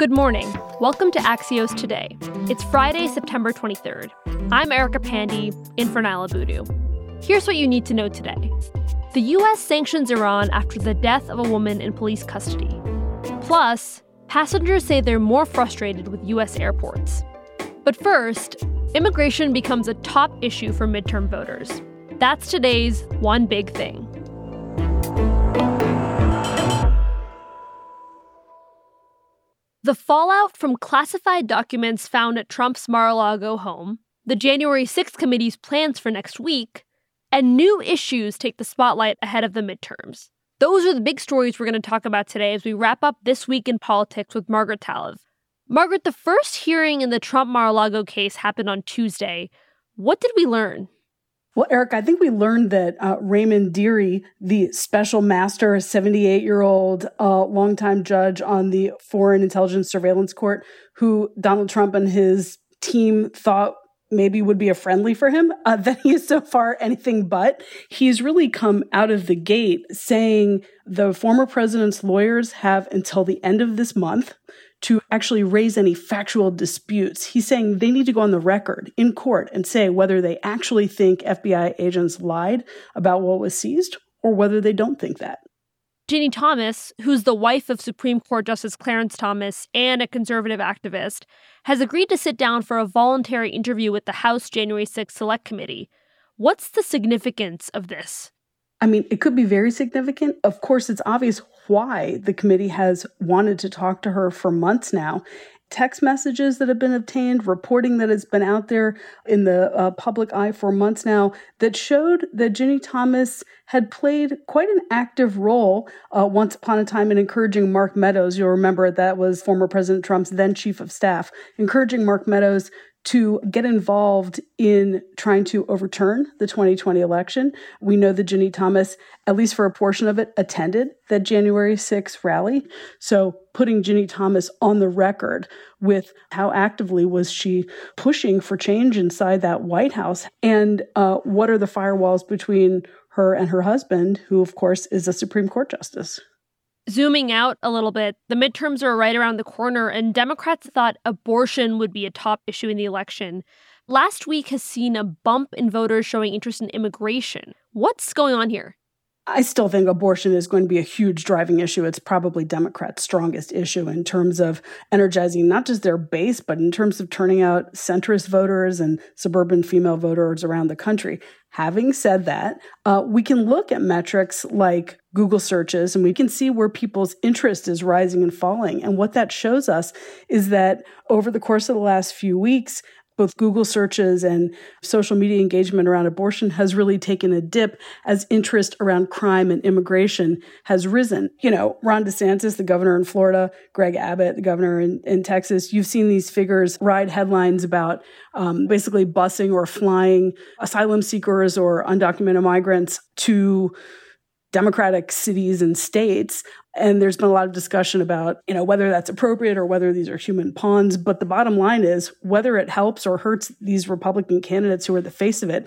Good morning. Welcome to Axios Today. It's Friday, September 23rd. I'm Erica Pandey, in for Niala Boodhoo. Here's what you need to know today. The U.S. sanctions Iran after the death of a woman in police custody. Plus, passengers say they're more frustrated with U.S. airports. But first, immigration becomes a top issue for midterm voters. That's today's one big thing. The fallout from classified documents found at Trump's Mar a Lago home, the January 6th committee's plans for next week, and new issues take the spotlight ahead of the midterms. Those are the big stories we're going to talk about today as we wrap up this week in politics with Margaret Talev. Margaret, the first hearing in the Trump Mar a Lago case happened on Tuesday. What did we learn? Well, Eric, I think we learned that uh, Raymond Dearie, the special master, 78 year old uh, longtime judge on the Foreign Intelligence Surveillance Court, who Donald Trump and his team thought maybe would be a friendly for him, uh, that he is so far anything but. He's really come out of the gate saying the former president's lawyers have until the end of this month to actually raise any factual disputes. He's saying they need to go on the record in court and say whether they actually think FBI agents lied about what was seized or whether they don't think that. Ginny Thomas, who's the wife of Supreme Court Justice Clarence Thomas and a conservative activist, has agreed to sit down for a voluntary interview with the House January 6 Select Committee. What's the significance of this? I mean, it could be very significant. Of course, it's obvious why the committee has wanted to talk to her for months now. Text messages that have been obtained, reporting that has been out there in the uh, public eye for months now, that showed that Ginny Thomas had played quite an active role uh, once upon a time in encouraging Mark Meadows. You'll remember that was former President Trump's then chief of staff, encouraging Mark Meadows to get involved in trying to overturn the 2020 election. We know that Ginny Thomas, at least for a portion of it, attended that January 6th rally. So putting Ginny Thomas on the record with how actively was she pushing for change inside that White House and uh, what are the firewalls between her and her husband, who, of course, is a Supreme Court justice. Zooming out a little bit, the midterms are right around the corner, and Democrats thought abortion would be a top issue in the election. Last week has seen a bump in voters showing interest in immigration. What's going on here? I still think abortion is going to be a huge driving issue. It's probably Democrats' strongest issue in terms of energizing not just their base, but in terms of turning out centrist voters and suburban female voters around the country. Having said that, uh, we can look at metrics like Google searches and we can see where people's interest is rising and falling. And what that shows us is that over the course of the last few weeks, both Google searches and social media engagement around abortion has really taken a dip as interest around crime and immigration has risen. You know, Ron DeSantis, the governor in Florida, Greg Abbott, the governor in, in Texas, you've seen these figures ride headlines about um, basically busing or flying asylum seekers or undocumented migrants to democratic cities and states and there's been a lot of discussion about you know whether that's appropriate or whether these are human pawns. But the bottom line is whether it helps or hurts these republican candidates who are the face of it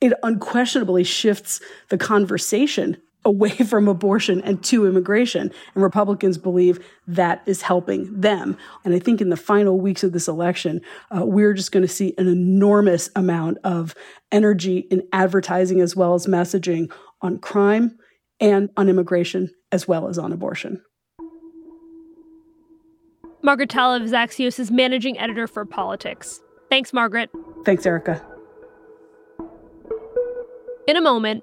it unquestionably shifts the conversation away from abortion and to immigration. And Republicans believe that is helping them. And I think in the final weeks of this election, uh, we're just going to see an enormous amount of energy in advertising as well as messaging on crime and on immigration as well as on abortion. Margaret Talev is Axios' managing editor for politics. Thanks, Margaret. Thanks, Erica. In a moment,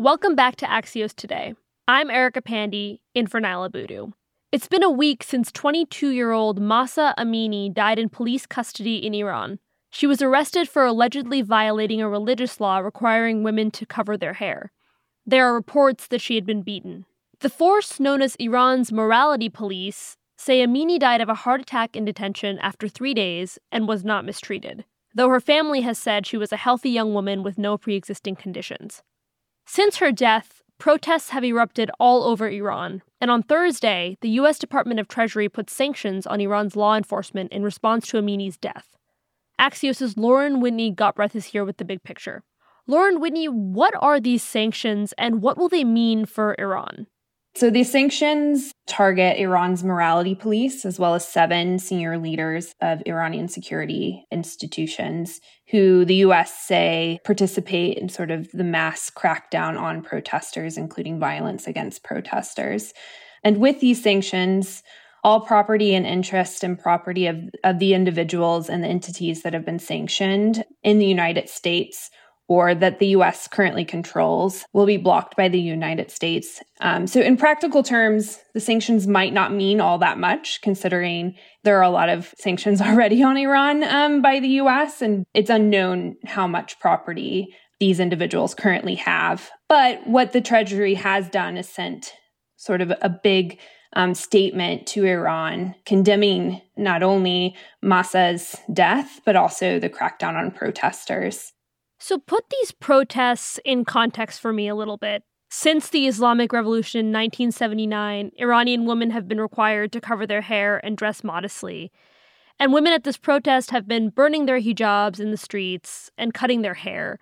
Welcome back to Axios Today. I'm Erica Pandey in for Niala Boodhoo. It's been a week since 22 year old Mahsa Amini died in police custody in Iran. She was arrested for allegedly violating a religious law requiring women to cover their hair. There are reports that she had been beaten. The force known as Iran's morality police say Amini died of a heart attack in detention after three days and was not mistreated, though her family has said she was a healthy young woman with no pre existing conditions. Since her death, Protests have erupted all over Iran, and on Thursday, the U.S. Department of Treasury put sanctions on Iran's law enforcement in response to Amini's death. Axios' Lauren Whitney Gottbrath is here with the big picture. Lauren Whitney, what are these sanctions and what will they mean for Iran? So these sanctions target Iran's morality police, as well as seven senior leaders of Iranian security institutions who the US say participate in sort of the mass crackdown on protesters, including violence against protesters. And with these sanctions, all property and interest and property of, of the individuals and the entities that have been sanctioned in the United States or that the US currently controls will be blocked by the United States. Um, so, in practical terms, the sanctions might not mean all that much, considering there are a lot of sanctions already on Iran um, by the US, and it's unknown how much property these individuals currently have. But what the Treasury has done is sent sort of a big um, statement to Iran condemning not only Mahsa's death, but also the crackdown on protesters. So, put these protests in context for me a little bit. Since the Islamic Revolution in 1979, Iranian women have been required to cover their hair and dress modestly. And women at this protest have been burning their hijabs in the streets and cutting their hair.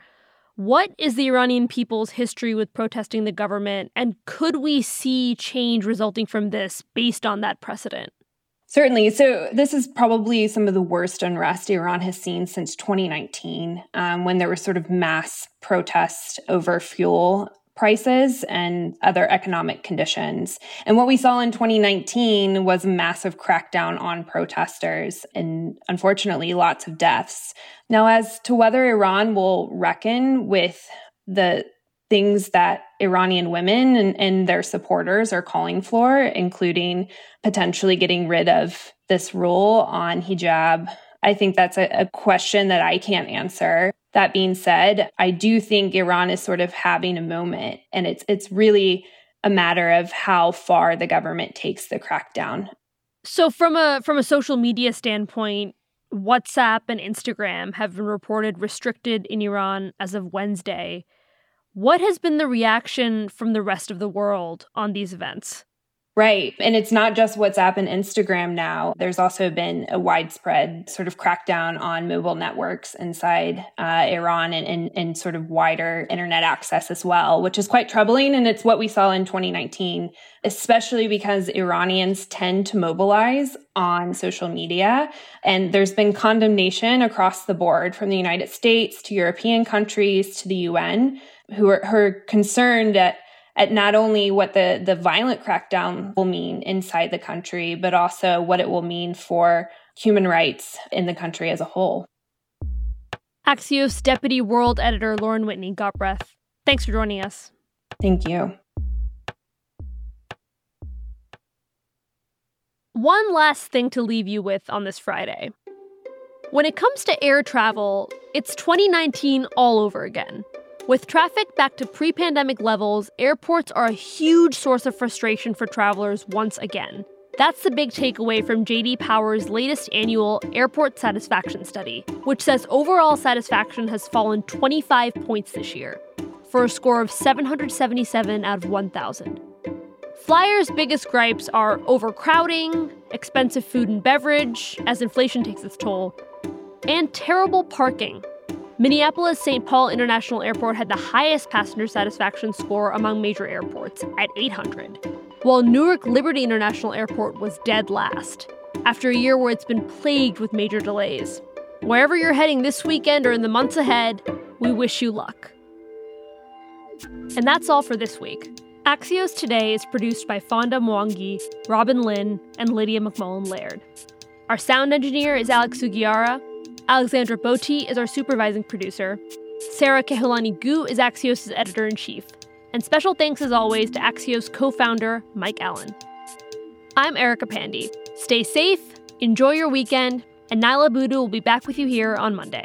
What is the Iranian people's history with protesting the government, and could we see change resulting from this based on that precedent? Certainly. So, this is probably some of the worst unrest Iran has seen since 2019, um, when there was sort of mass protests over fuel prices and other economic conditions. And what we saw in 2019 was a massive crackdown on protesters and unfortunately lots of deaths. Now, as to whether Iran will reckon with the things that Iranian women and, and, their supporters are calling for, including potentially getting rid of this rule on hijab. I think that's a, a question that I can't answer. That being said, I do think Iran is sort of having a moment, and it's it's really a matter of how far the government takes the crackdown. So from a from a social media standpoint, WhatsApp and Instagram have been reported restricted in Iran as of Wednesday. What has been the reaction from the rest of the world on these events? Right. And it's not just WhatsApp and Instagram now. There's also been a widespread sort of crackdown on mobile networks inside uh, Iran and, and, and sort of wider internet access as well, which is quite troubling. And it's what we saw in 2019, especially because Iranians tend to mobilize on social media. And there's been condemnation across the board from the United States to European countries to the UN who are, who are concerned at at not only what the, the violent crackdown will mean inside the country, but also what it will mean for human rights in the country as a whole. Axios Deputy World Editor Lauren Whitney Gottbrath. Thanks for joining us. Thank you. One last thing to leave you with on this Friday. When it comes to air travel, it's 2019 all over again. With traffic back to pre pandemic levels, airports are a huge source of frustration for travelers once again. That's the big takeaway from JD Power's latest annual airport satisfaction study, which says overall satisfaction has fallen 25 points this year, for a score of 777 out of 1,000. Flyers' biggest gripes are overcrowding, expensive food and beverage, as inflation takes its toll, and terrible parking, Minneapolis St. Paul International Airport had the highest passenger satisfaction score among major airports at 800, while Newark Liberty International Airport was dead last after a year where it's been plagued with major delays. Wherever you're heading this weekend or in the months ahead, we wish you luck. And that's all for this week. Axios Today is produced by Fonda Mwangi, Robin Lin, and Lydia McMullen Laird. Our sound engineer is Alex Sugiura. Alexandra Botti is our supervising producer. Sara Kehaulani Goo is Axios' editor in chief. And special thanks, as always, to Axios co founder Mike Allen. I'm Erica Pandey. Stay safe, enjoy your weekend, and Niala Boodhoo will be back with you here on Monday.